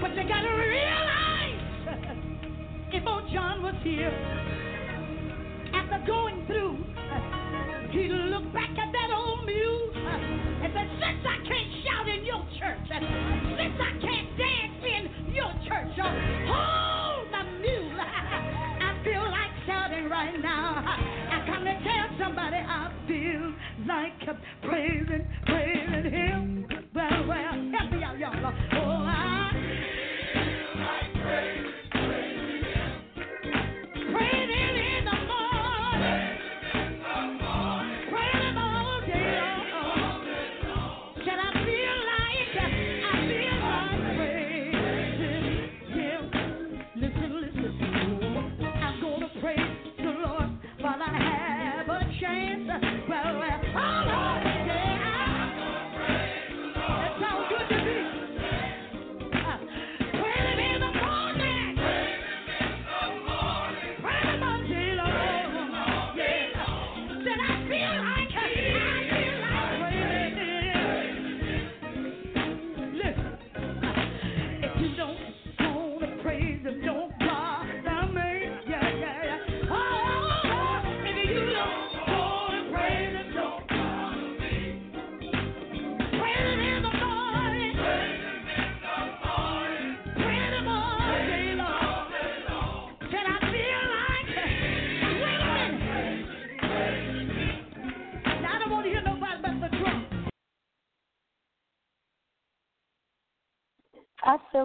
Those boys ain't strong enough. I feel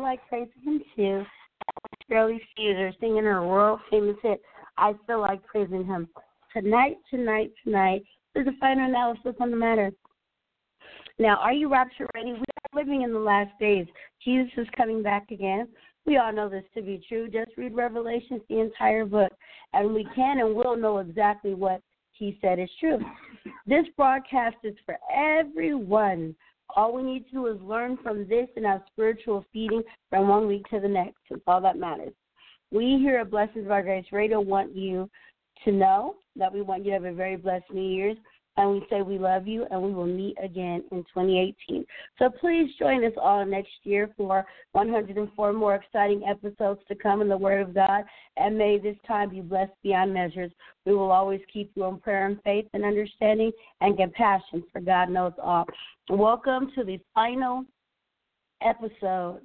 like praising him too. Shirley Caesar singing her world famous hit, I feel like praising him. Tonight, tonight, tonight is a final analysis on the matter. Now, are you rapture ready? We are living in the last days. Jesus is coming back again. We all know this to be true. Just read Revelations, the entire book, and we can and will know exactly what he said is true. This broadcast is for everyone all we need to do is learn from this and have spiritual feeding from one week to the next. It's all that matters. We here at Blessings by Grace Radio want you to know that we want you to have a very blessed New Year's. And we say we love you and we will meet again in 2018. So please join us all next year for 104 more exciting episodes to come in the Word of God. And may this time be blessed beyond measures. We will always keep you in prayer and faith and understanding and compassion, for God knows all. Welcome to the final episode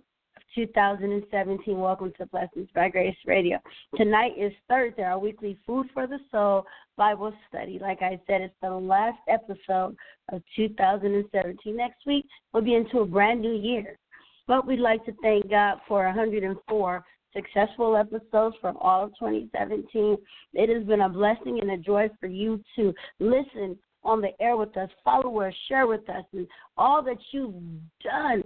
2017. Welcome to Blessings by Grace Radio. Tonight is Thursday, our weekly Food for the Soul Bible study. Like I said, it's the last episode of 2017. Next week, we'll be into a brand new year. But we'd like to thank God for 104 successful episodes from all of 2017. It has been a blessing and a joy for you to listen on the air with us, follow us, share with us, and all that you've done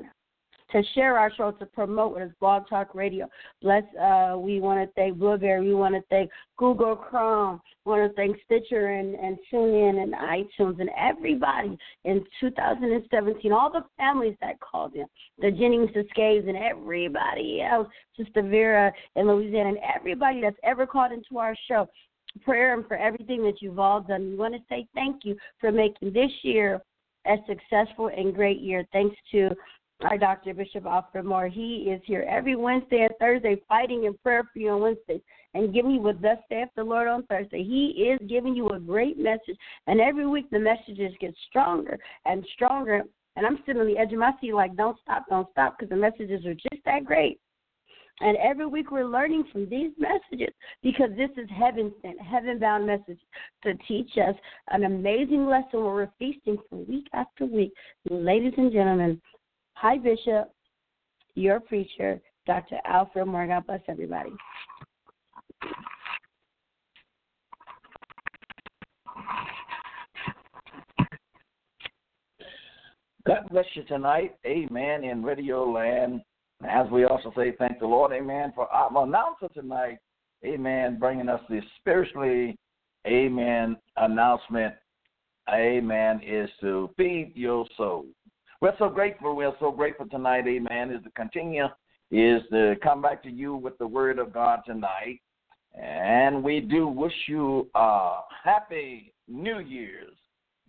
to share our show to promote with us, Blog Talk Radio. Bless. Uh, we want to thank Blubrry. We want to thank Google Chrome. We want to thank Stitcher and, and TuneIn and iTunes and everybody in 2017. All the families that called in, the Jennings Escapes and everybody else, Sister Vera in Louisiana, and everybody that's ever called into our show prayer and for everything that you've all done. We want to say thank you for making this year a successful and great year. Thanks to our Dr. Bishop Alfred Moore. He is here every Wednesday and Thursday fighting in prayer for you on Wednesdays and giving you what thus saith the Lord on Thursday. He is giving you a great message. And every week the messages get stronger and stronger. And I'm sitting on the edge of my seat like, don't stop, don't stop, because the messages are just that great. And every week we're learning from these messages because this is heaven sent, heaven bound message to teach us an amazing lesson where we're feasting from week after week. Ladies and gentlemen, Hi, Bishop, your preacher, Dr. Alfred Moore. God bless everybody. God bless you tonight. Amen. In Radio Land. As we also say, thank the Lord. Amen. For our announcer tonight. Amen. Bringing us the spiritually, amen, announcement. Amen. Is to feed your soul. We're so grateful. We're so grateful tonight, amen, is to continue, is to come back to you with the word of God tonight. And we do wish you a happy New Year's.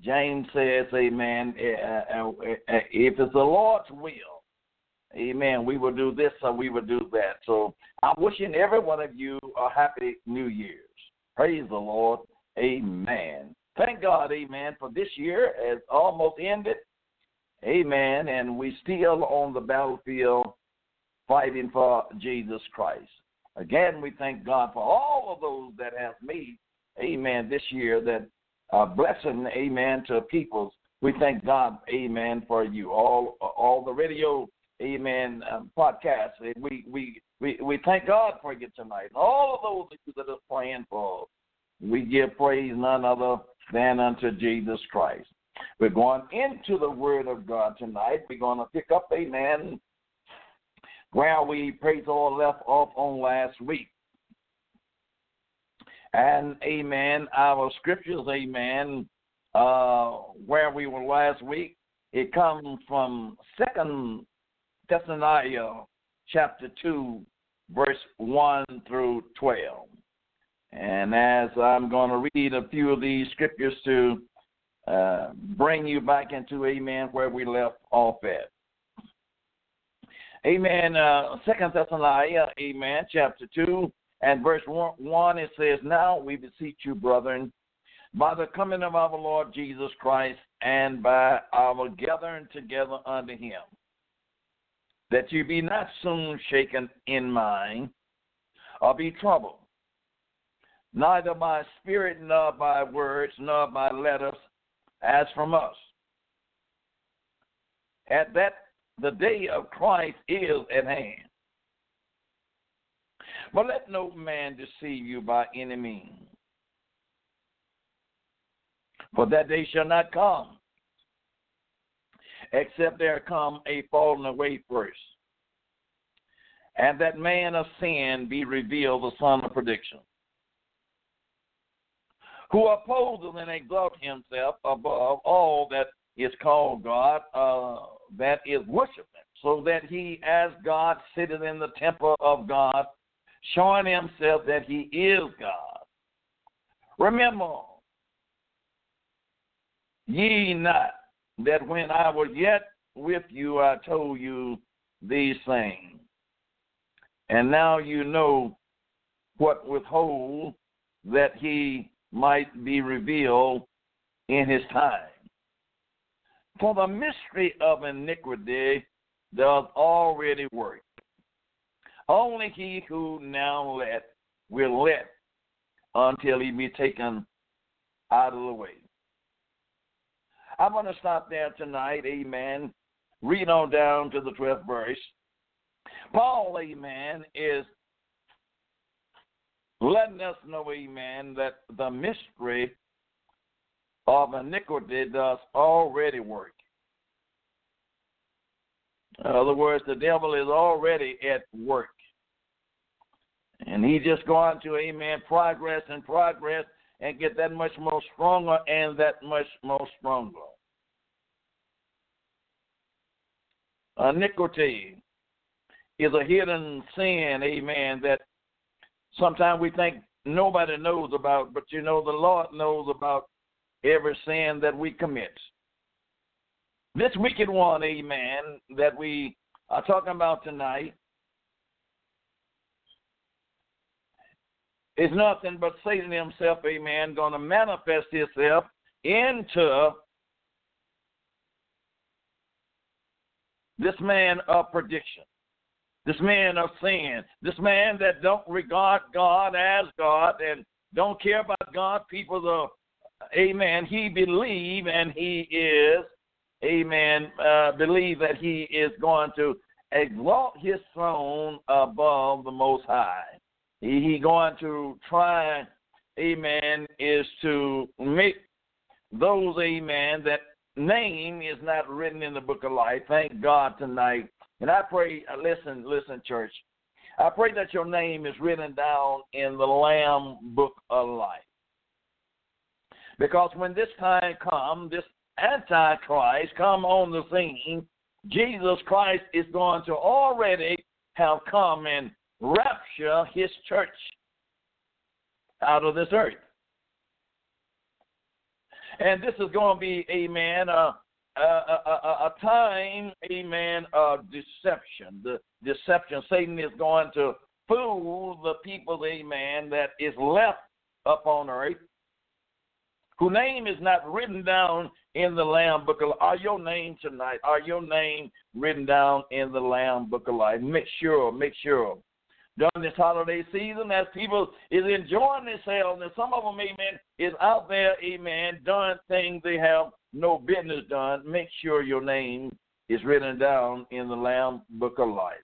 James says, amen, eh, eh, eh, if it's the Lord's will, amen, we will do this or we will do that. So I'm wishing every one of you a happy New Year's. Praise the Lord. Amen. Thank God, amen, for this year has almost ended. Amen. And we still on the battlefield fighting for Jesus Christ. Again, we thank God for all of those that have made, amen, this year that are blessing, amen, to peoples. We thank God, amen, for you. All all the radio, amen, um, podcasts. We, we, we, we thank God for you tonight. All of those of you that are praying for, us, we give praise none other than unto Jesus Christ. We're going into the Word of God tonight. We're going to pick up, amen, where we, praise all left off on last week. And, amen, our scriptures, amen, uh, where we were last week, it comes from Second Thessalonians chapter 2, verse 1 through 12. And as I'm going to read a few of these scriptures to uh, bring you back into amen where we left off at. Amen. Uh, Second Thessalonians, amen, chapter two and verse one, one. It says, "Now we beseech you, brethren, by the coming of our Lord Jesus Christ, and by our gathering together unto Him, that you be not soon shaken in mind, or be troubled." neither by spirit, nor by words, nor by letters, as from us. At that the day of Christ is at hand. But let no man deceive you by any means. For that day shall not come, except there come a falling away first, and that man of sin be revealed, the son of prediction who opposes and exalts himself above all that is called God, uh, that is worshiping, so that he, as God, sitteth in the temple of God, showing himself that he is God. Remember, ye not that when I was yet with you, I told you these things. And now you know what withhold that he might be revealed in his time. For the mystery of iniquity does already work. Only he who now let will let until he be taken out of the way. I'm going to stop there tonight, amen. Read on down to the 12th verse. Paul, amen, is letting us know, amen, that the mystery of iniquity does already work. In other words, the devil is already at work. And he's just going to, amen, progress and progress and get that much more stronger and that much more stronger. Iniquity is a hidden sin, amen, that sometimes we think nobody knows about, but you know the Lord knows about every sin that we commit. This wicked one, amen, that we are talking about tonight is nothing but Satan himself, amen, going to manifest himself into this man of prediction, this man of sin, this man that don't regard God as God and don't care about God, people, the, amen, he believe and he is, amen, uh, believe that he is going to exalt his throne above the Most High. He, he going to try, amen, is to make those, amen, that name is not written in the book of life. Thank God tonight. And I pray, uh, listen, listen, church. I pray that your name is written down in the Lamb book of life. Because when this time comes, this Antichrist come on the scene, Jesus Christ is going to already have come and rapture his church out of this earth. And this is going to be, amen, a, a, a, a time, amen, of deception. The deception, Satan is going to fool the people, amen, that is left up on earth, whose name is not written down in the Lamb Book of Life. Are your name tonight? Are your name written down in the Lamb Book of Life? Make sure, make sure during this holiday season as people is enjoying themselves and some of them, amen, is out there, amen, doing things they have no business done. Make sure your name is written down in the Lamb Book of Life.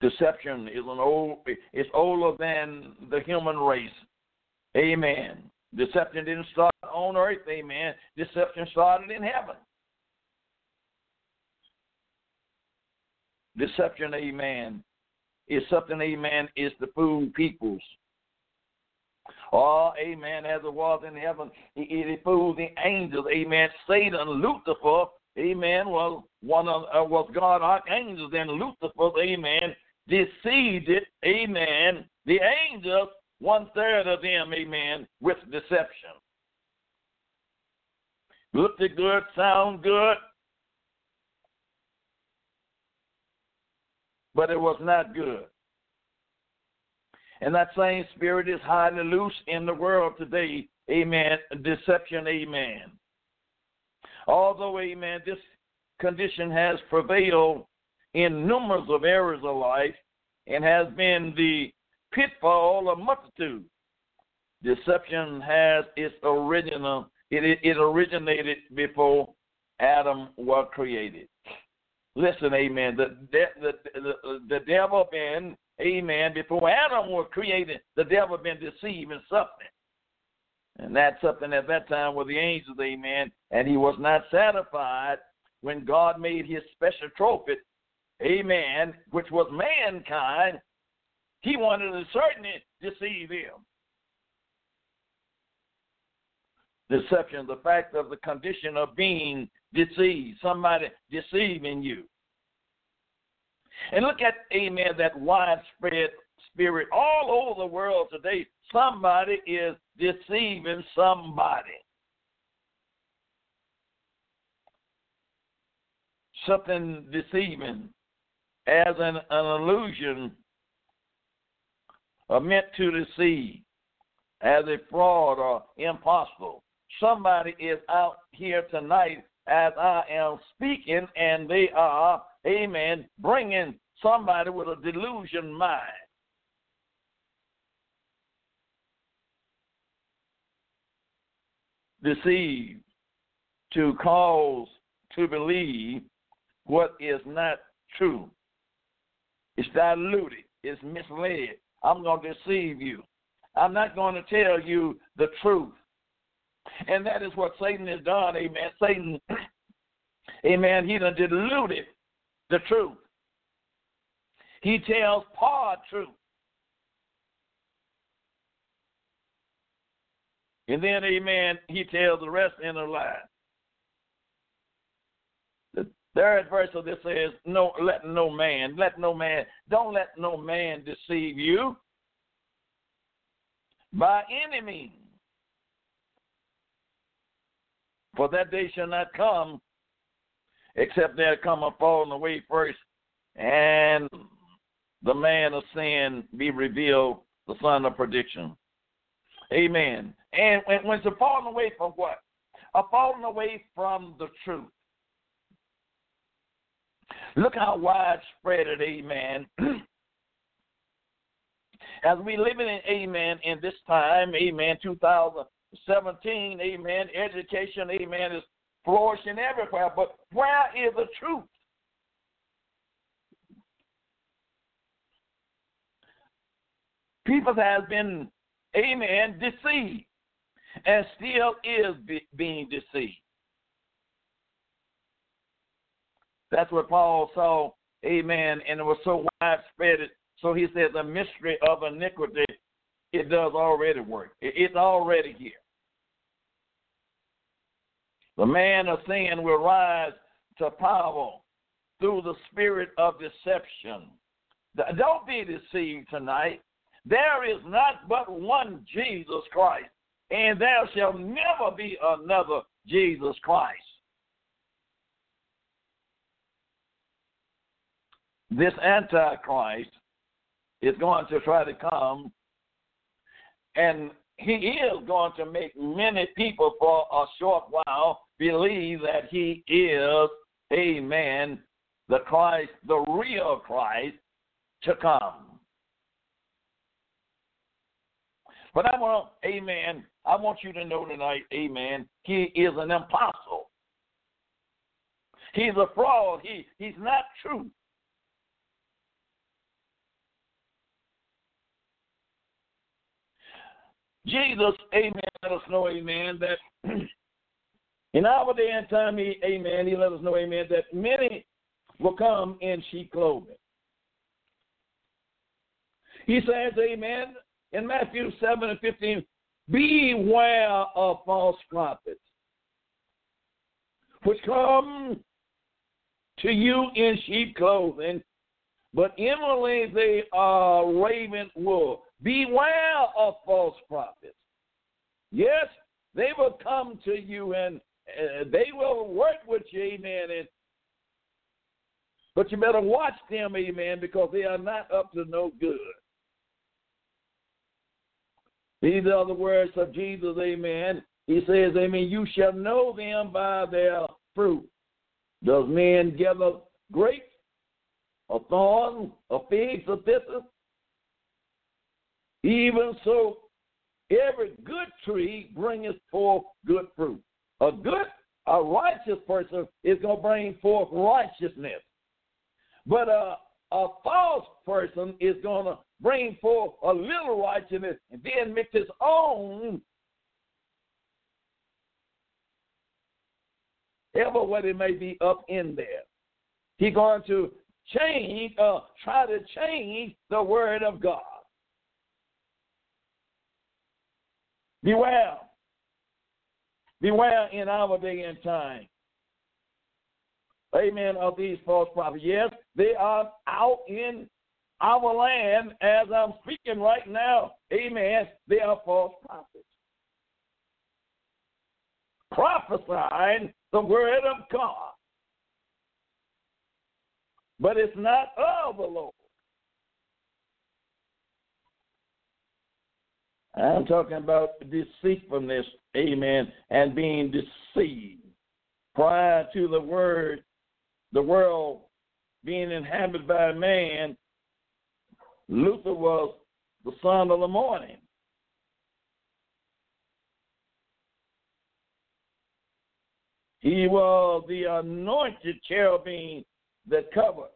Deception is an old it's older than the human race. Amen. Deception didn't start on earth, amen. Deception started in heaven. Deception, amen, is something, amen, is to fool peoples. Oh, amen, as it was in heaven, he, it fooled the angels, amen. Satan, Lucifer, amen, was one of uh, was God archangels, and Lucifer, amen, deceived it, amen. The angels, one third of them, amen, with deception. Looked good, sound good, but it was not good. And that same spirit is highly loose in the world today. Amen. Deception. Amen. Although, amen, this condition has prevailed in numerous of areas of life and has been the pitfall of multitude. Deception has its original, it, it originated before Adam was created. Listen, amen. The, the, the, the devil been, amen, before Adam was created, the devil been deceiving something. And that something at that time were the angels, amen. And he was not satisfied when God made his special trophy, amen, which was mankind. He wanted to certainly deceive him. Deception, the fact of the condition of being deceived, somebody deceiving you. And look at, amen, that widespread spirit all over the world today. Somebody is deceiving somebody. Something deceiving as an, an illusion are meant to deceive as a fraud or impossible. Somebody is out here tonight as I am speaking, and they are, amen, bringing somebody with a delusion mind. Deceived to cause to believe what is not true. It's diluted, it's misled. I'm going to deceive you. I'm not going to tell you the truth. And that is what Satan has done, amen. Satan, amen, he done diluted the truth. He tells part truth. And then, amen, he tells the rest in a lie. The third verse of this says, No, let no man, let no man, don't let no man deceive you by any means. For that day shall not come except there come a falling away first, and the man of sin be revealed, the son of prediction. Amen. And when, when a falling away from what? A falling away from the truth. Look how widespread it, amen. As we live in, amen, in this time, amen, 2017, amen, education, amen, is flourishing everywhere. But where is the truth? People has been, amen, deceived and still is be, being deceived. That's what Paul saw, amen, and it was so widespread. So he said the mystery of iniquity, it does already work. It's already here. The man of sin will rise to power through the spirit of deception. Don't be deceived tonight. There is not but one Jesus Christ, and there shall never be another Jesus Christ. This Antichrist is going to try to come, and he is going to make many people for a short while believe that he is, amen, the Christ, the real Christ to come. But I want, amen, I want you to know tonight, amen, he is an apostle. He's a fraud. He, he's not true. Jesus, amen, let us know, amen, that in our day and time, he, amen, he let us know, amen, that many will come in sheep clothing. He says, amen, in Matthew 7 and 15, beware of false prophets, which come to you in sheep clothing, but inwardly they are raven wool. Beware of false prophets. Yes, they will come to you uh, they will work with you, amen. And, but you better watch them, amen, because they are not up to no good. These are the words of Jesus, amen. He says, amen, you shall know them by their fruit. Does men gather grapes, or thorns, or figs, or thistles? Even so, every good tree bringeth forth good fruit. A good, a righteous person is going to bring forth righteousness. But a, a false person is going to bring forth a little righteousness and then mix his own ever what it may be up in there. He's going to change, uh, try to change the word of God. Beware. Beware in our day and time. Amen. Of these false prophets. Yes, they are out in our land as I'm speaking right now. Amen. They are false prophets. Prophesying the word of God. But it's not of the Lord. I'm talking about deceitfulness, amen, and being deceived. Prior to the word, the world being inhabited by man, Lucifer was the son of the morning. He was the anointed cherubim that covered.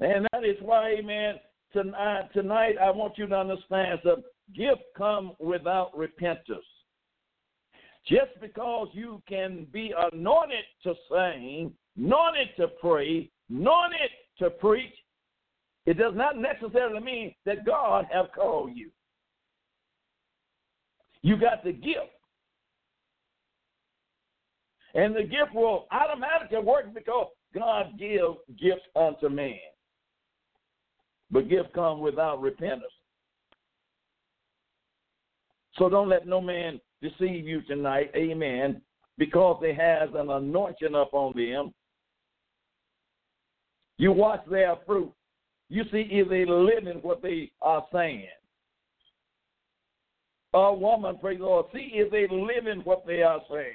And that is why, amen, tonight, tonight I want you to understand something. Gift come without repentance. Just because you can be anointed to sing, anointed to pray, anointed to preach, it does not necessarily mean that God have called you. You got the gift. And the gift will automatically work because God gives gifts unto man. But gift come without repentance. So don't let no man deceive you tonight, amen, because they has an anointing upon them. You watch their fruit. You see if they living what they are saying. A woman, praise the Lord, see if they living what they are saying.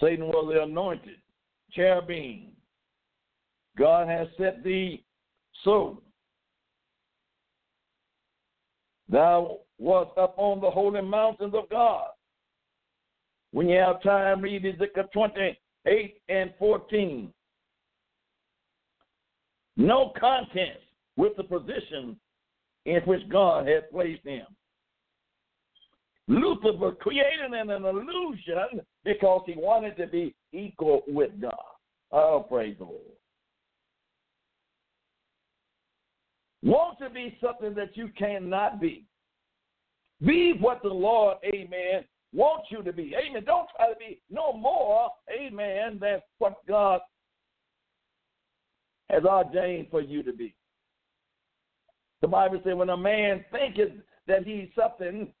Satan was the anointed cherubim. God has set thee so. Thou wast upon the holy mountains of God. When you have time, read Ezekiel 28 and 14. No contest with the position in which God had placed him. Lucifer was created in an illusion because he wanted to be equal with God. Oh, praise the Lord. Want to be something that you cannot be. Be what the Lord, amen, wants you to be. Amen. Don't try to be no more, amen, than what God has ordained for you to be. The Bible says when a man thinketh that he's something,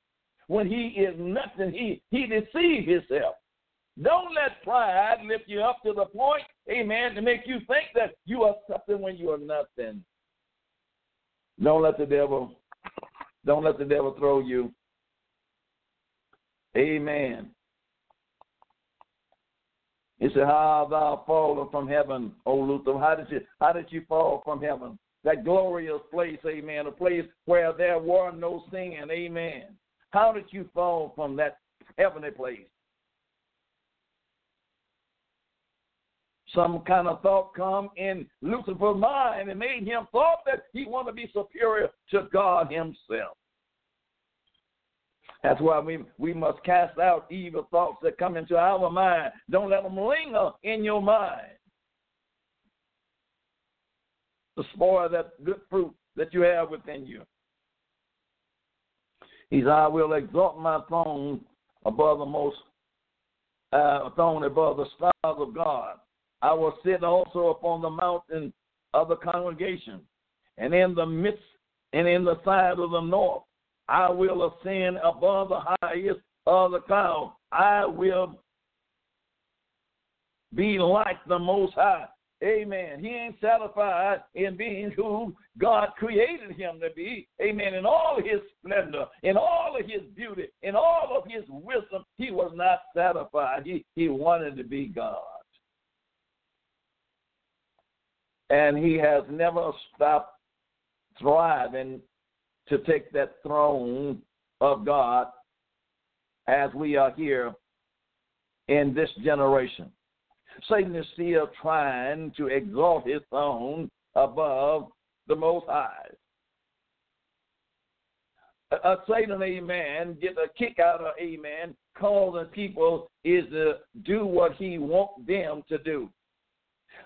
when he is nothing, he, he deceives himself. Don't let pride lift you up to the point, amen, to make you think that you are something when you are nothing. Don't let the devil, don't let the devil throw you. Amen. He said, How thou fallen from heaven, O Lucifer? How did you how did you fall from heaven? That glorious place, amen, a place where there were no sin, amen. How did you fall from that heavenly place? Some kind of thought come in Lucifer's mind and made him thought that he wanted to be superior to God himself. That's why we, we must cast out evil thoughts that come into our mind. Don't let them linger in your mind. To spoil that good fruit that you have within you. He said, I will exalt my throne above the most uh, throne above the stars of God. I will sit also upon the mountain of the congregation, and in the midst and in the side of the north. I will ascend above the highest of the cloud. I will be like the Most High. Amen. He ain't satisfied in being who God created him to be. Amen. In all his splendor, in all of his beauty, in all of his wisdom, he was not satisfied. He, he wanted to be God. And he has never stopped thriving to take that throne of God as we are here in this generation. Satan is still trying to exalt his throne above the Most High. A, Satan, amen, get a kick out of, amen, calling people is to do what he wants them to do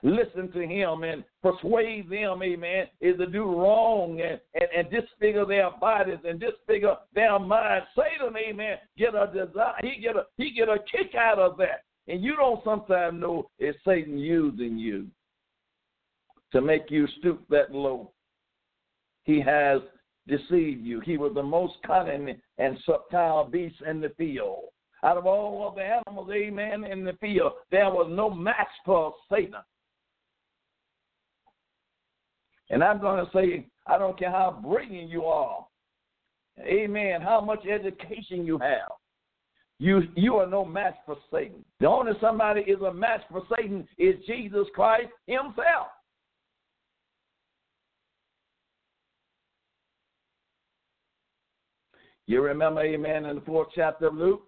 listen to him and persuade them, amen, is to do wrong and, and, and disfigure their bodies and disfigure their minds. Satan, amen, get a desire, he get a he get a kick out of that. And you don't sometimes know it's Satan using you to make you stoop that low. He has deceived you. He was the most cunning and subtle beast in the field. Out of all of the animals, amen, in the field, there was no match for Satan. And I'm going to say, I don't care how brilliant you are, amen, how much education you have. You you are no match for Satan. The only somebody is a match for Satan is Jesus Christ Himself. You remember, amen, in the fourth chapter of Luke,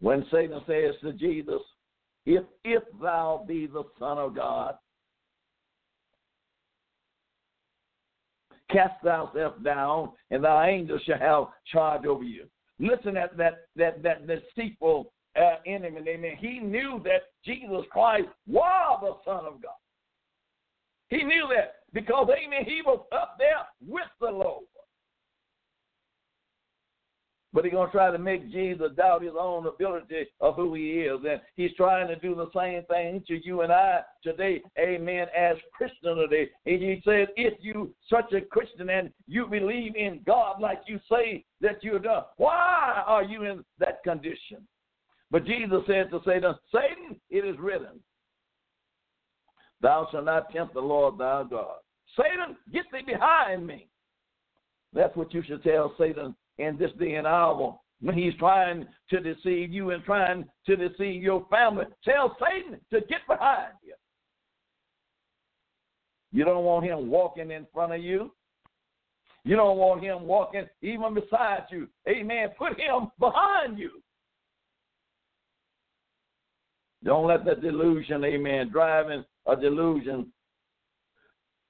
when Satan says to Jesus, If if thou be the Son of God, Cast thyself down, and thy angels shall have charge over you. Listen at that that that deceitful uh, enemy. Amen. He knew that Jesus Christ was the Son of God. He knew that because, amen, he was up there with the Lord. But he's going to try to make Jesus doubt his own ability of who he is. And he's trying to do the same thing to you and I today, amen, as Christianity. And he said, if you such a Christian and you believe in God like you say that you're done, why are you in that condition? But Jesus said to Satan, Satan, it is written, Thou shalt not tempt the Lord thy God. Satan, get thee behind me. That's what you should tell Satan in this day and hour when he's trying to deceive you and trying to deceive your family. Tell Satan to get behind you. You don't want him walking in front of you. You don't want him walking even beside you. Amen. Put him behind you. Don't let that delusion, amen, driving a delusion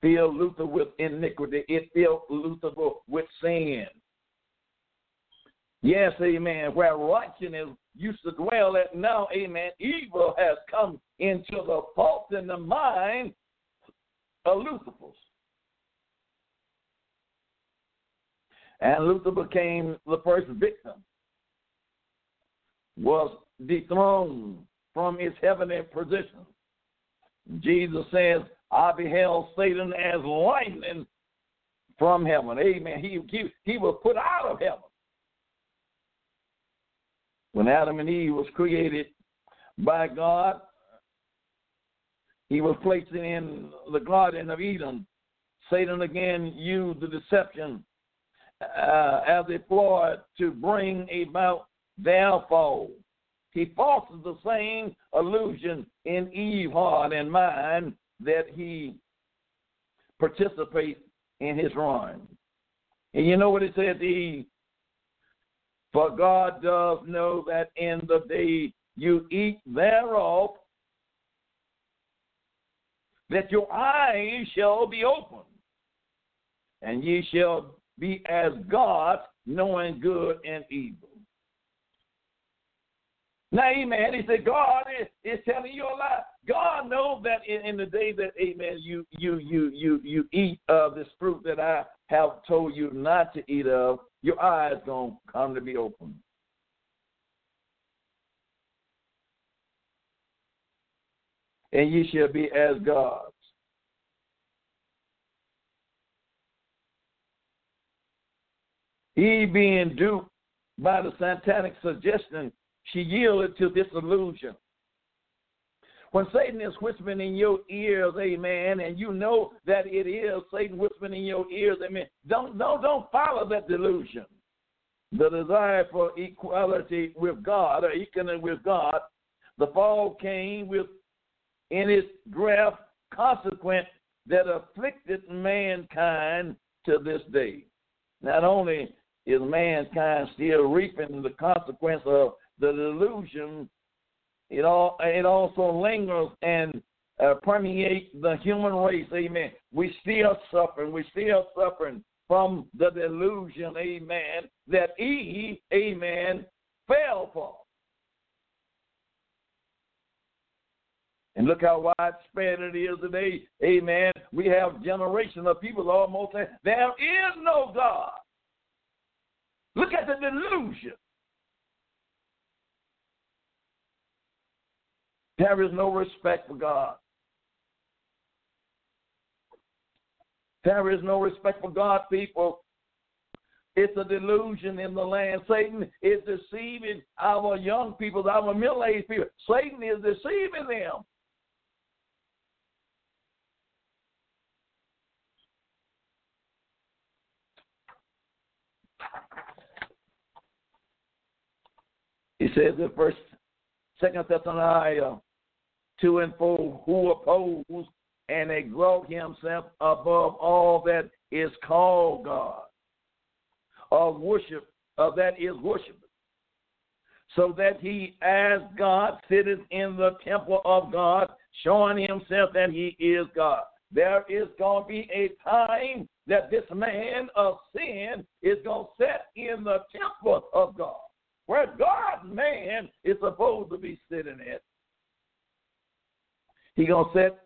fill Lucifer with iniquity. It filled Lucifer with sin. Yes, amen. Where righteousness used to dwell at now, amen, evil has come into the thoughts and the mind of Lucifer's. And Lucifer became the first victim, was dethroned from his heavenly position. Jesus says, I beheld Satan as lightning from heaven. Amen. He, he, he was put out of heaven. When Adam and Eve was created by God, he was placed in the Garden of Eden. Satan again used the deception uh, as a ploy to bring about their fall. He fosters the same illusion in Eve's heart and mind that he participates in his ruin. And you know what it said to Eve? For God does know that in the day you eat thereof, that your eyes shall be opened, and ye shall be as gods, knowing good and evil. Now, amen. He said, God is, is telling you a lie. God knows that in, in the day that, amen, you you you you you eat of this fruit that I have told you not to eat of, your eyes gonna come to be open. And ye shall be as gods. He being duped by the satanic suggestion she yielded to this illusion. When Satan is whispering in your ears, amen, and you know that it is Satan whispering in your ears, amen, don't, don't, don't follow that delusion. The desire for equality with God or equality with God, the fall came with in its graph consequent that afflicted mankind to this day. Not only is mankind still reaping the consequence of the delusion, it all it also lingers and uh, permeates the human race. Amen. We still suffering. We still suffering from the delusion. Amen. That Eve, amen, fell for. And look how widespread it is today. Amen. We have generations of people almost saying, there is no God. Look at the delusion. There is no respect for God. There is no respect for God, people. It's a delusion in the land. Satan is deceiving our young people, our middle aged people. Satan is deceiving them. He says in first second Thessalonians 2 and 4, who oppose and exalt himself above all that is called God, or worship, of that is worship, so that he, as God, sitteth in the temple of God, showing himself that he is God. there is going to be a time that this man of sin is going to set in the temple of God, where God's man is supposed to be sitting at. He to set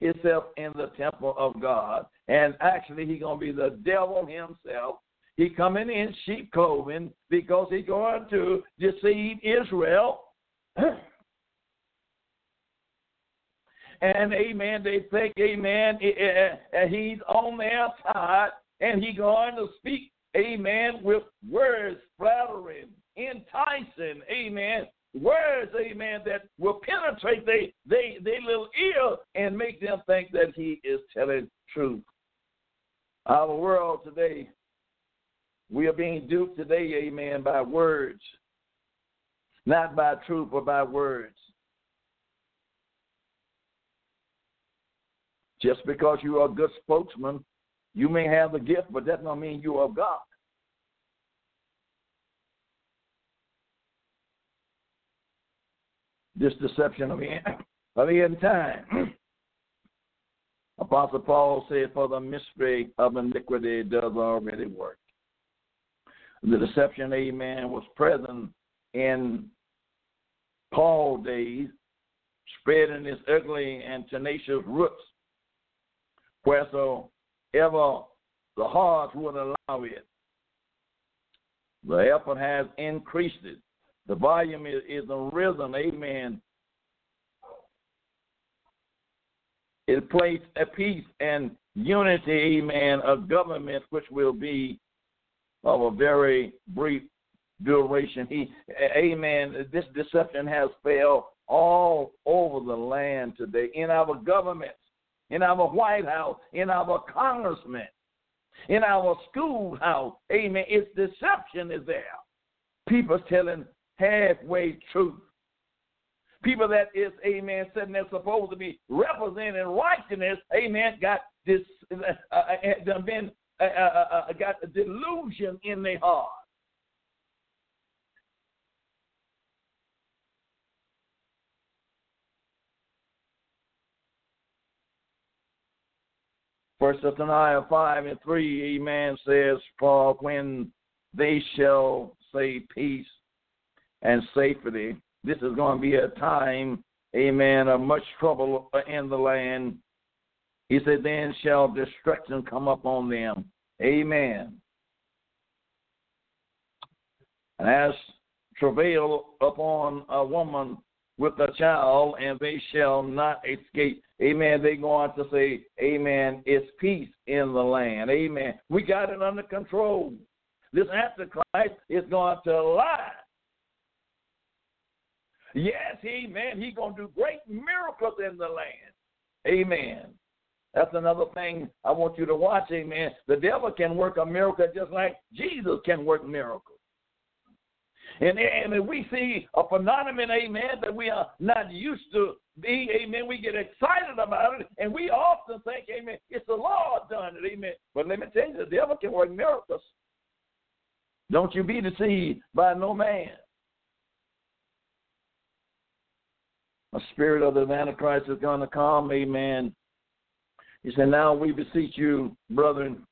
himself in the temple of God, and actually he to be the devil himself. He coming in sheep clothing because he going to deceive Israel. and amen, they think, amen, eh, eh, eh, he's on their side, and he going to speak, amen, with words flattering, enticing, amen, words, amen, that will penetrate they they they little ear and make them think that he is telling truth. Our world today, we are being duped today, amen, by words, not by truth, but by words. Just because you are a good spokesman, you may have the gift, but that don't mean you are God. This deception of the, of the end time. Apostle Paul said, For the mystery of iniquity does already work. The deception, amen, was present in Paul's days, spreading its ugly and tenacious roots wheresoever the heart would allow it. The effort has increased it. The volume is, is risen, amen. It placed a peace and unity, amen, of government which will be of a very brief duration. He, amen. This deception has failed all over the land today in our governments in our White House, in our congressmen, in our schoolhouse. Amen. It's deception is there. People telling halfway truth. People that is, amen, sitting there supposed to be representing righteousness, amen, got this, uh, uh, uh been, uh, uh, uh, got a delusion in their heart. First Thessalonians 5 and 3, amen, says, For when they shall say peace and safety, this is going to be a time, amen, of much trouble in the land. He said, Then shall destruction come upon them. Amen. And as travail upon a woman with a child, and they shall not escape. Amen. They go on to say, Amen. It's peace in the land. Amen. We got it under control. This Antichrist is going to lie. Yes, amen. He's going to do great miracles in the land. Amen. That's another thing I want you to watch, amen. The devil can work a miracle just like Jesus can work miracles. And, and we see a phenomenon, amen, that we are not used to be, amen, we get excited about it, and we often think, amen, it's the Lord done it, amen. But let me tell you, the devil can work miracles. Don't you be deceived by no man. A spirit of the Antichrist is going to come, amen. He said, Now we beseech you, brethren,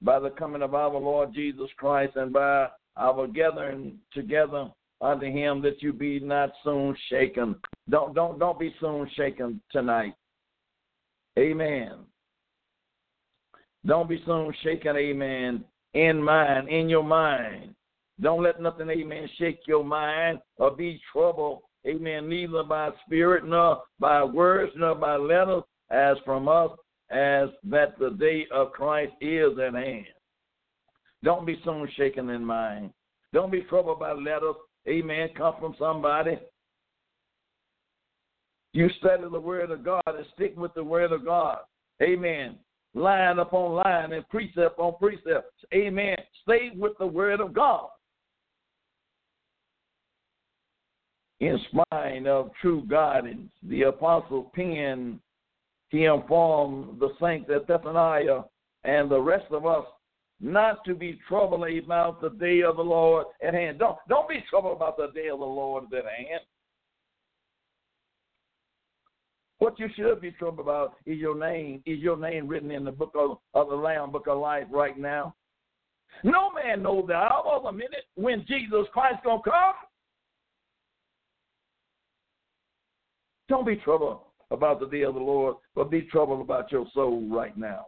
by the coming of our Lord Jesus Christ and by our gathering together unto him that you be not soon shaken. Don't don't don't be soon shaken tonight. Amen. Don't be soon shaken, amen, in mind, in your mind. Don't let nothing, amen, shake your mind or be trouble, amen, neither by spirit nor by words nor by letters, as from us, as that the day of Christ is at hand. Don't be soon shaken in mind. Don't be troubled by letters. Amen. Come from somebody. You study the word of God and stick with the word of God. Amen. Line upon line and precept on precept. Amen. Stay with the word of God. In spite of true guidance, the apostle penned, he informed the saints at Thessalonica and the rest of us not to be troubled about the day of the Lord at hand. Don't, don't be troubled about the day of the Lord at hand. What you should be troubled about is your name. Is your name written in the book of, of the Lamb, book of life right now? No man knows the hour or the minute when Jesus Christ gonna come. Don't be troubled about the day of the Lord, but be troubled about your soul right now.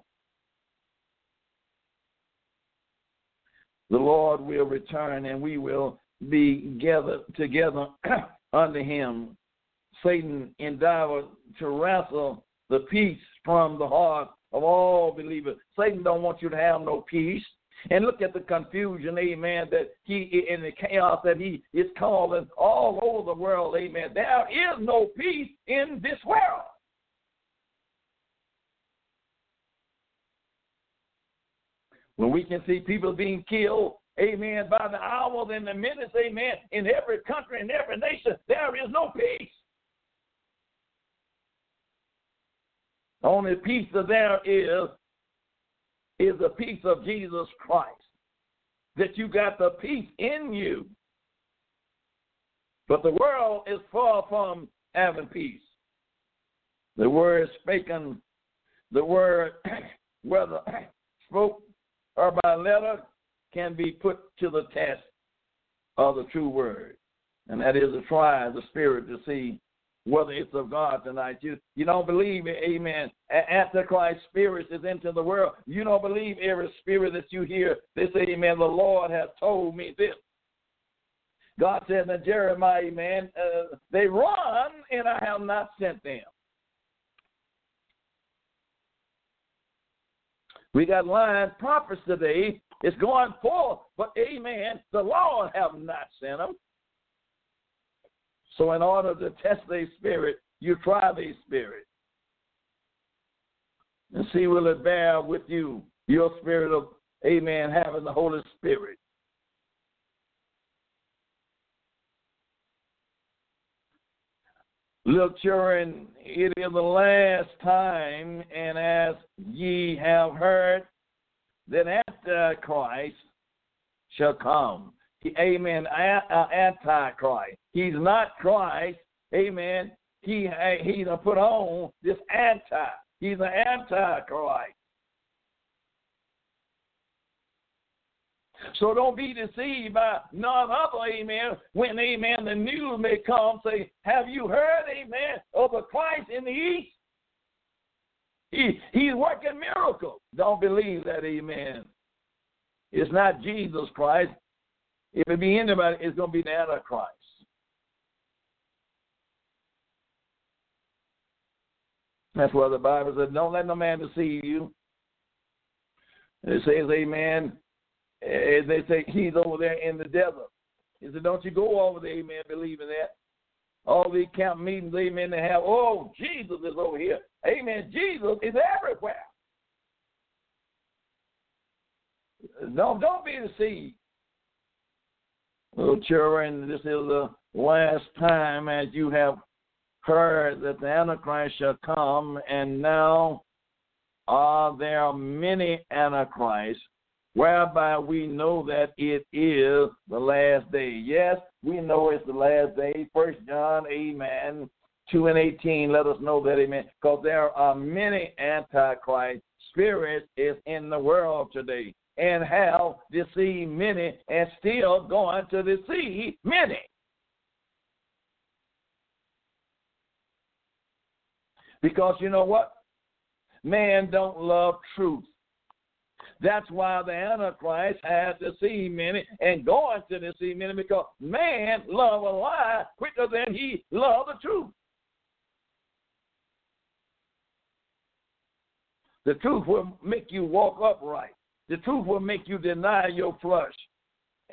The Lord will return and we will be gathered together under him. Satan endeavored to wrestle the peace from the heart of all believers. Satan don't want you to have no peace. And look at the confusion, amen, that he in the chaos that he is calling all over the world, amen. There is no peace in this world. When we can see people being killed, amen, by the hours and the minutes, amen, in every country and every nation, there is no peace. The only peace that there is is the peace of Jesus Christ. That you got the peace in you. But the world is far from having peace. The word spoken, the word, whether spoke or by letter, can be put to the test of the true word. And that is to try of the spirit to see whether it's of God tonight. You you don't believe, amen. Antichrist spirits is into the world. You don't believe every spirit that you hear. Say, amen, the Lord has told me this. God said in Jeremiah, amen, uh, they run and I have not sent them. We got lying prophets today. It's going forth, but amen, the Lord have not sent them. So, in order to test their spirit, you try their spirit and see will it bear with you your spirit of, amen, having the Holy Spirit. Little children, it is the last time, and as ye have heard, that Antichrist shall come amen, uh, antichrist. He's not Christ, amen. He he's put on this anti. He's an antichrist. So don't be deceived by none other, amen, when, amen, the news may come, say, have you heard, amen, of a Christ in the east? He, he's working miracles. Don't believe that, amen. It's not Jesus Christ. If it be anybody, it's going to be the Antichrist. That's why the Bible says, don't let no man deceive you. it says, amen. And They say he's over there in the desert. He said, don't you go over there, amen, believing that. All these camp meetings, amen, they have, oh, Jesus is over here. Amen. Jesus is everywhere. Don't, don't be deceived. Little children, this is the last time as you have heard that the Antichrist shall come, and now uh, there many Antichrists, whereby we know that it is the last day. Yes, we know it's the last day. First John, amen. 2 and 18 let us know that, amen. Because there are many Antichrist spirits is in the world today and have deceived many and still going to deceive many. Because you know what? Man don't love truth. That's why the Antichrist has deceived many and going to deceive many because man love a lie quicker than he love the truth. The truth will make you walk upright. The truth will make you deny your flesh.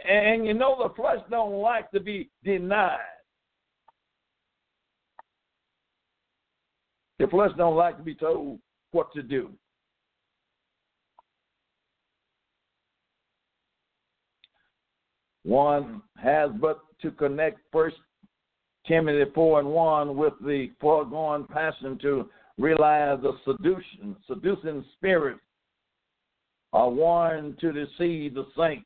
And you know the flesh don't like to be denied. The flesh don't like to be told what to do. One has but to connect First Timothy four and one with the foregone passion to realize the seduction, seducing spirit are warned to deceive the saints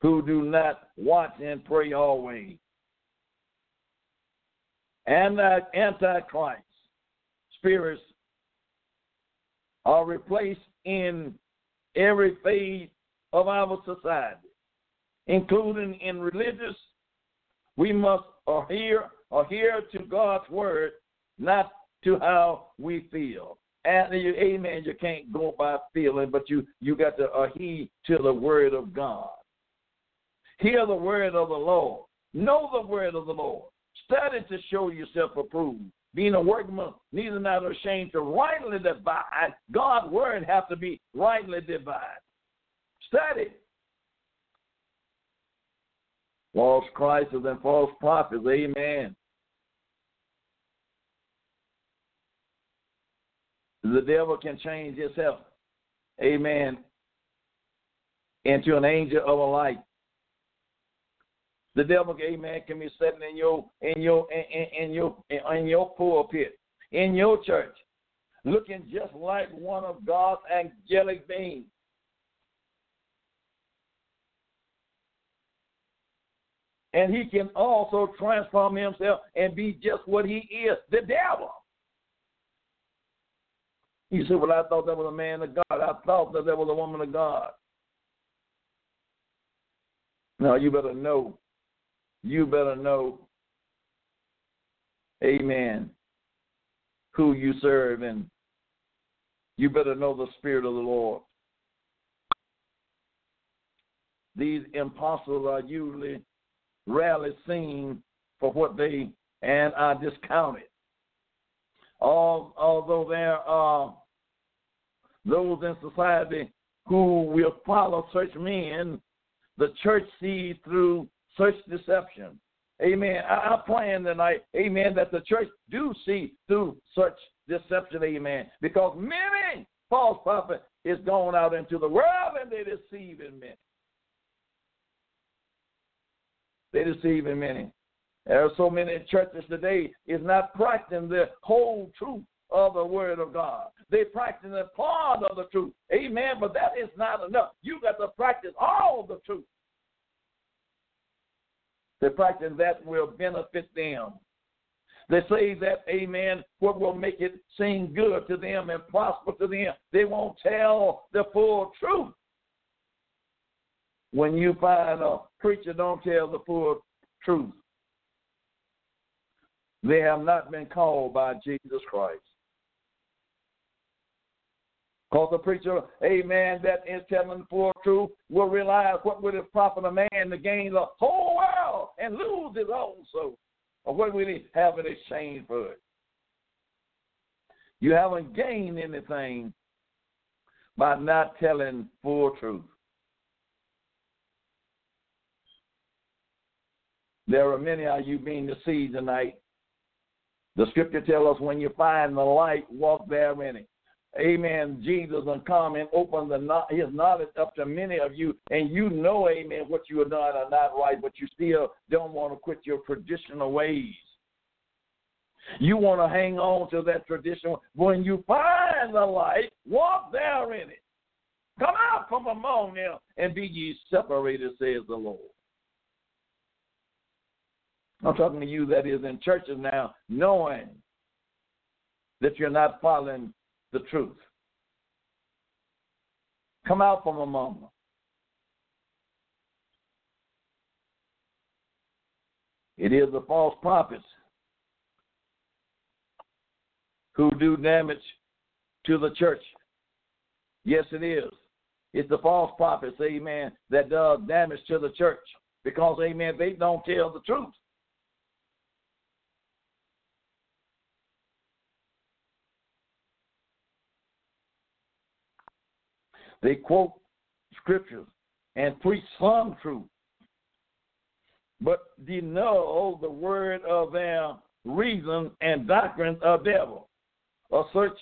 who do not watch and pray always. and uh, antichrist spirits are replaced in every phase of our society, including in religious. We must adhere, adhere to God's word, not to how we feel. And you, amen, you can't go by feeling, but you, you got to adhere to the word of God. Hear the word of the Lord. Know the word of the Lord. Study to show yourself approved. Being a workman, neither not ashamed to rightly divide. God's word has to be rightly divided. Study. False Christs and false prophets. Amen. The devil can change himself. Amen. Into an angel of a light. The devil, amen, can be sitting in your in your in, in your in your pulpit, in your church, looking just like one of God's angelic beings. And he can also transform himself and be just what he is, the devil. You said, Well, I thought that was a man of God. I thought that that was a woman of God. Now you better know you better know, amen, who you serve, and you better know the Spirit of the Lord. These impostors are usually rarely seen for what they and are discounted. although there are those in society who will follow such men, the church sees through such deception. Amen. I, I plan tonight, amen, that the church do see through such deception, amen, because many false prophets is going out into the world and they're deceiving many. They're deceiving many. There are so many churches today is not practicing the whole truth of the Word of God. They practice a part of the truth. Amen. But that is not enough. You got to practice all the truth. They practice that will benefit them. They say that, amen, what will make it seem good to them and prosper to them. They won't tell the full truth. When you find a preacher don't tell the full truth, they have not been called by Jesus Christ. Because the preacher, amen, that is telling the full truth will realize what would it profit a man to gain the whole world and lose his own soul? Or what would he have in exchange for it? You haven't gained anything by not telling full truth. There are many of you being deceived tonight. The scripture tells us when you find the light, walk therein amen, Jesus and come and open the, his knowledge up to many of you, and you know, amen, what you are doing are not right, but you still don't want to quit your traditional ways. You want to hang on to that tradition. When you find the light, walk there in it. Come out from among them and be ye separated, says the Lord. I'm talking to you that is in churches now, knowing that you're not following the truth. Come out from among them. It is the false prophets who do damage to the church. Yes, it is. It's the false prophets, amen, that does damage to the church because, amen, they don't tell the truth. They quote scriptures and preach some truth, but deny the word of their reason and doctrine of devil. Of such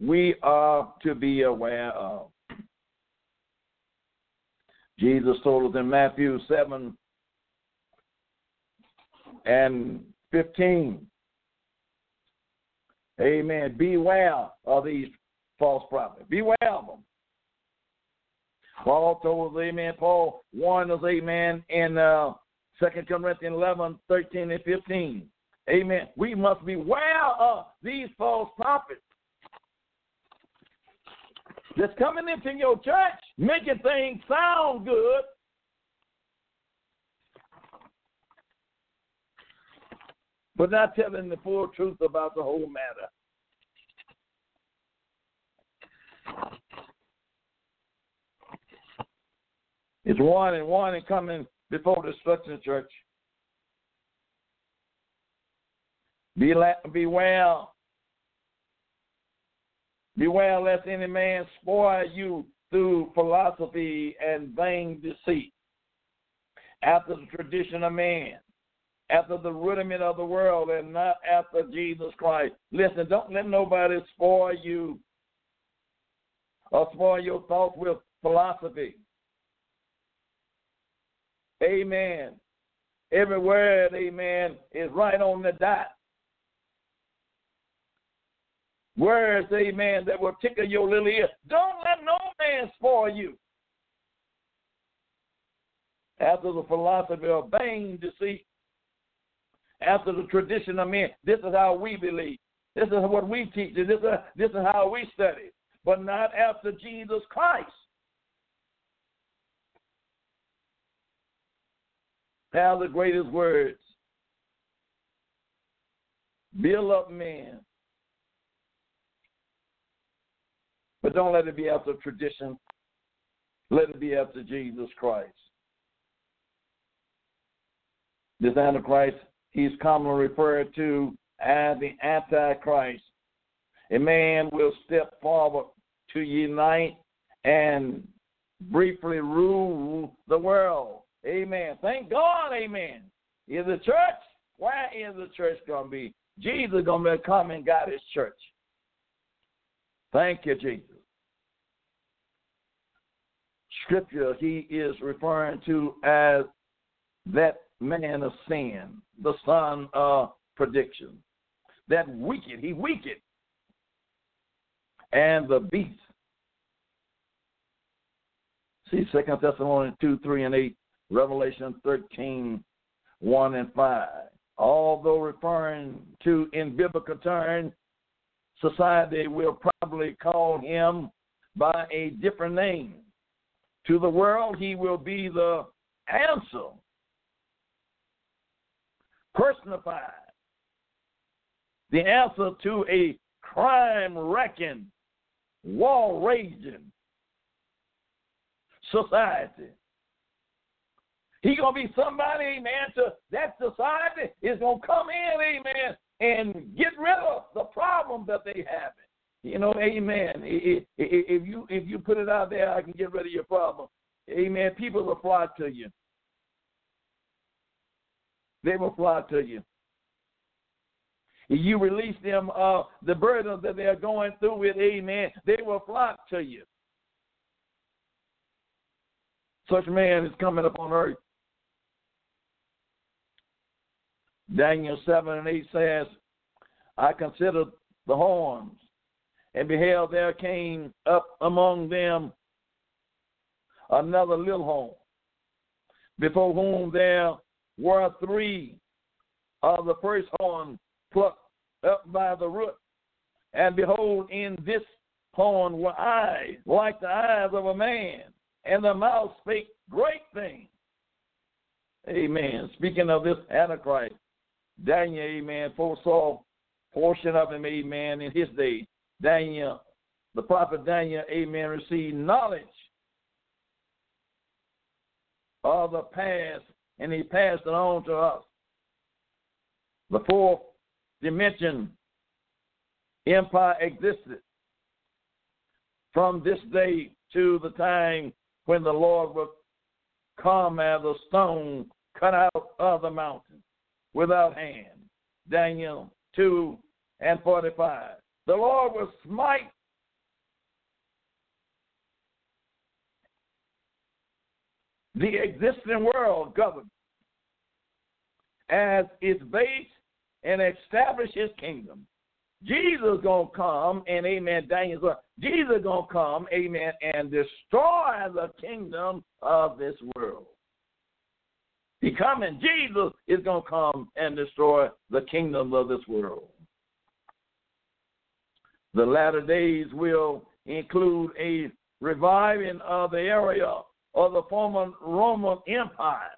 we are to be aware of. Jesus told us in Matthew 7 and 15. Amen. Beware of these false prophets. Beware of them. Paul told us, amen. Paul warned us, amen, in uh, 2 Corinthians 11, 13, and 15. Amen. We must beware of these false prophets that's coming into your church, making things sound good. But not telling the full truth about the whole matter. It's one and one and coming before destruction, church. Be beware. Beware lest any man spoil you through philosophy and vain deceit, after the tradition of man, after the rudiment of the world, and not after Jesus Christ. Listen, don't let nobody spoil you or spoil your thoughts with philosophy. Amen. Every word, amen, is right on the dot. Words, amen, that will tickle your little ear. Don't let no man spoil you. After the philosophy of vain deceit, after the tradition of men, this is how we believe. This is what we teach. This is, this is how we study. But not after Jesus Christ. Have the greatest words. Build up men. But don't let it be after tradition. Let it be after Jesus Christ. This Antichrist, he's commonly referred to as the Antichrist. A man will step forward to unite and briefly rule the world. Amen. Thank God, amen. Is the church? Where is the church going to be? Jesus going to come and guide his church. Thank you, Jesus. Scripture he is referring to as that man of sin, the son of perdition. That wicked, he wicked. And the beast. See Second Thessalonians 2, 3, and 8 Revelation 13, 1 and 5. Although referring to in biblical terms, society will probably call him by a different name. To the world, he will be the answer, personified, the answer to a crime wrecking, war raging society. He gonna be somebody, amen, to that society is gonna come in, amen, and get rid of the problem that they have. You know, amen. If you if you put it out there, I can get rid of your problem. Amen. People will fly to you. They will fly to you. You release them uh, the burden that they're going through with, amen, they will flock to you. Such man is coming upon earth Daniel 7 and 8 says, I considered the horns, and beheld there came up among them another little horn, before whom there were three of the first horn plucked up by the root. And behold, in this horn were eyes like the eyes of a man, and the mouth spake great things. Amen. Speaking of this Antichrist, Daniel, amen, foresaw portion of him, amen, in his day. Daniel, the prophet Daniel, amen, received knowledge of the past, and he passed it on to us. The fourth dimension empire existed from this day to the time when the Lord will come as a stone cut out of the mountain without hand. Daniel 2 and 45. The Lord will smite the existing world government as its base and establish his kingdom. Jesus gonna come and amen. Daniel's Jesus gonna come, amen, and destroy the kingdom of this world. He coming. Jesus is going to come and destroy the kingdom of this world. The latter days will include a reviving of the area of the former Roman Empire.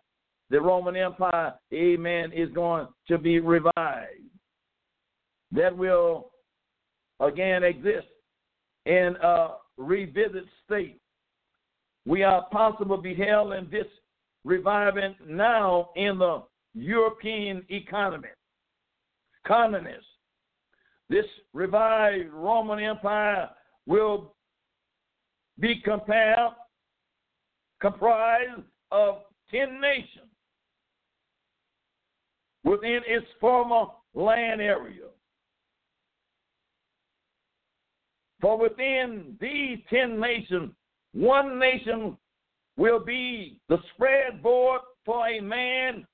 The Roman Empire, amen, is going to be revived. That will again exist in a revisit state. We are possible beheld in this reviving now in the European economy. Colonists. This revived Roman Empire will be compared, comprised of 10 nations within its former land area. For within these 10 nations, one nation will be the spread board for a man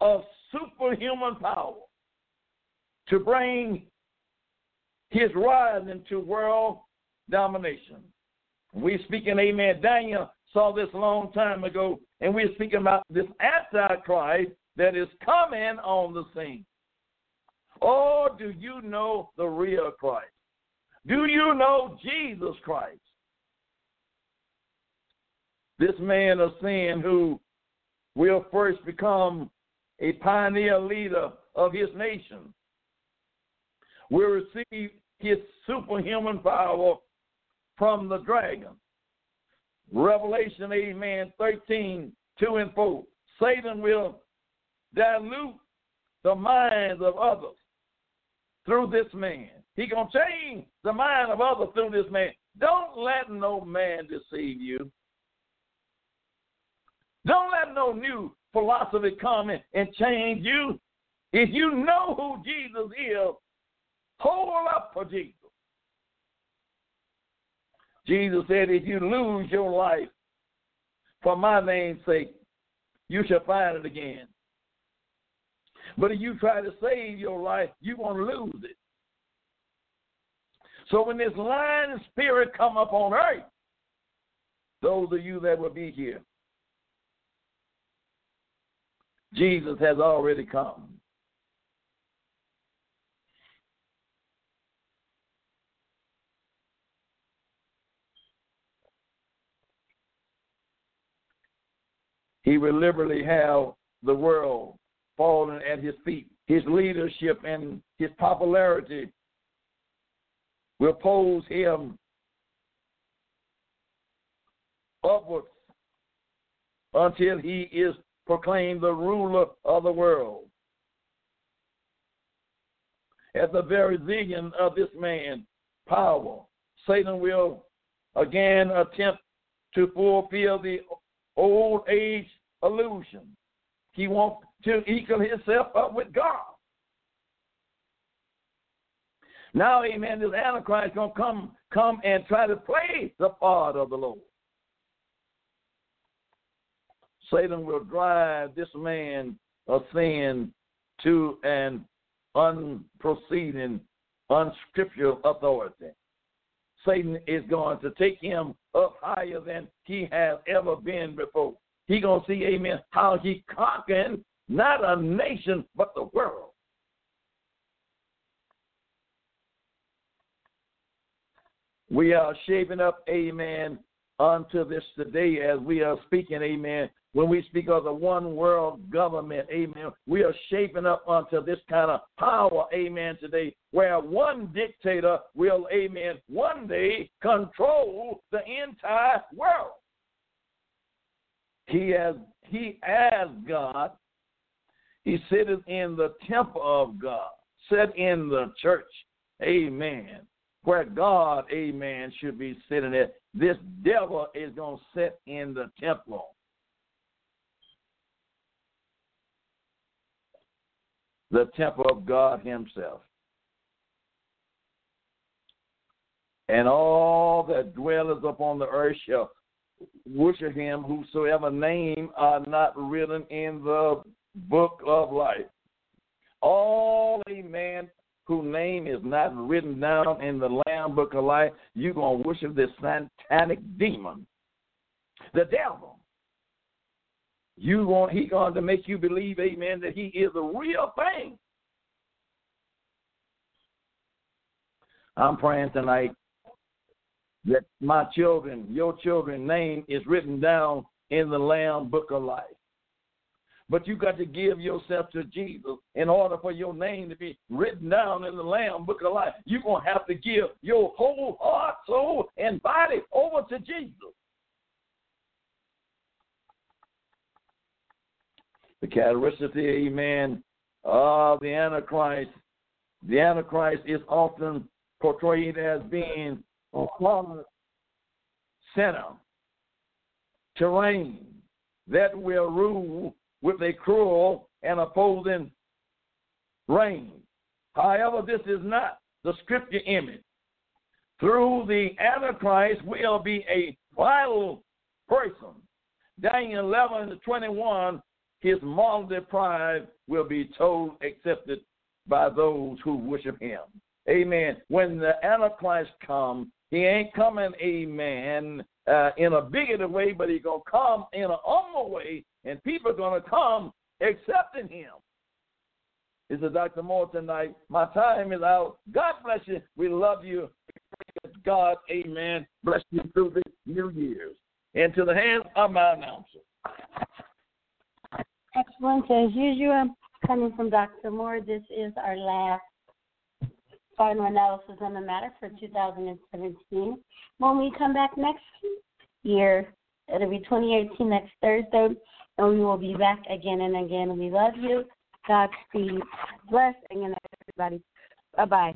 of superhuman power to bring his rise into world domination. We're speaking, amen. Daniel saw this a long time ago, and we're speaking about this Antichrist that is coming on the scene. Or do you know the real Christ? Do you know Jesus Christ? This man of sin who will first become a pioneer leader of his nation will receive his superhuman power from the dragon. Revelation, amen, 13, 2 and 4. Satan will dilute the minds of others through this man. He gonna change the mind of others through this man. Don't let no man deceive you. Don't let no new philosophy come in and change you. If you know who Jesus is, hold up for Jesus. Jesus said, if you lose your life for my name's sake, you shall find it again. But if you try to save your life, you're going to lose it. So when this lying spirit come up on earth, those of you that will be here, Jesus has already come. He will liberally have the world falling at his feet. His leadership and his popularity will pose him upwards until he is proclaimed the ruler of the world. At the very vision of this man, power, Satan will again attempt to fulfill the old age illusion. He wants to equal himself up with God. Now, amen, this Antichrist gonna come come and try to play the part of the Lord. Satan will drive this man of sin to an unproceeding, unscriptural authority. Satan is going to take him up higher than he has ever been before. He gonna see, amen, how he conquering not a nation but the world. We are shaping up, amen, unto this today as we are speaking, amen. When we speak of the one world government, amen, we are shaping up unto this kind of power, amen, today, where one dictator will, amen, one day control the entire world. He has he as God, he sitteth in the temple of God, set in the church. Amen where God, amen, should be sitting at. This devil is going to sit in the temple. The temple of God Himself. And all that dwelleth upon the earth shall worship Him, whosoever name are not written in the book of life. All, amen, whose name is not written down in the Lamb Book of Life, you're going to worship this satanic demon, the devil. You want he going to make you believe, amen, that he is a real thing. I'm praying tonight that my children, your children, name is written down in the Lamb Book of Life. But you got to give yourself to Jesus in order for your name to be written down in the Lamb Book of Life. You're going to have to give your whole heart, soul, and body over to Jesus. The characteristic, amen, of the Antichrist. The Antichrist is often portrayed as being a hard center, terrain that will rule with a cruel and opposing reign. However, this is not the scripture image. Through the Antichrist will be a vital person. Daniel 11 to 21, his moral pride will be told accepted by those who worship him. Amen. When the Antichrist comes, he ain't coming, amen, uh, in a bigoted way, but he's going to come in an humble way, and people are going to come accepting him. This is Dr. Moore tonight. My time is out. God bless you. We love you. God, amen. Bless you through the New Year's. And to the hands of my announcer. Excellent. As usual, coming from Dr. Moore, this is our last final analysis on the matter for 2017. When we come back next year, it'll be 2018 next Thursday, and we will be back again and again. We love you. Godspeed. Bless and everybody. Bye bye.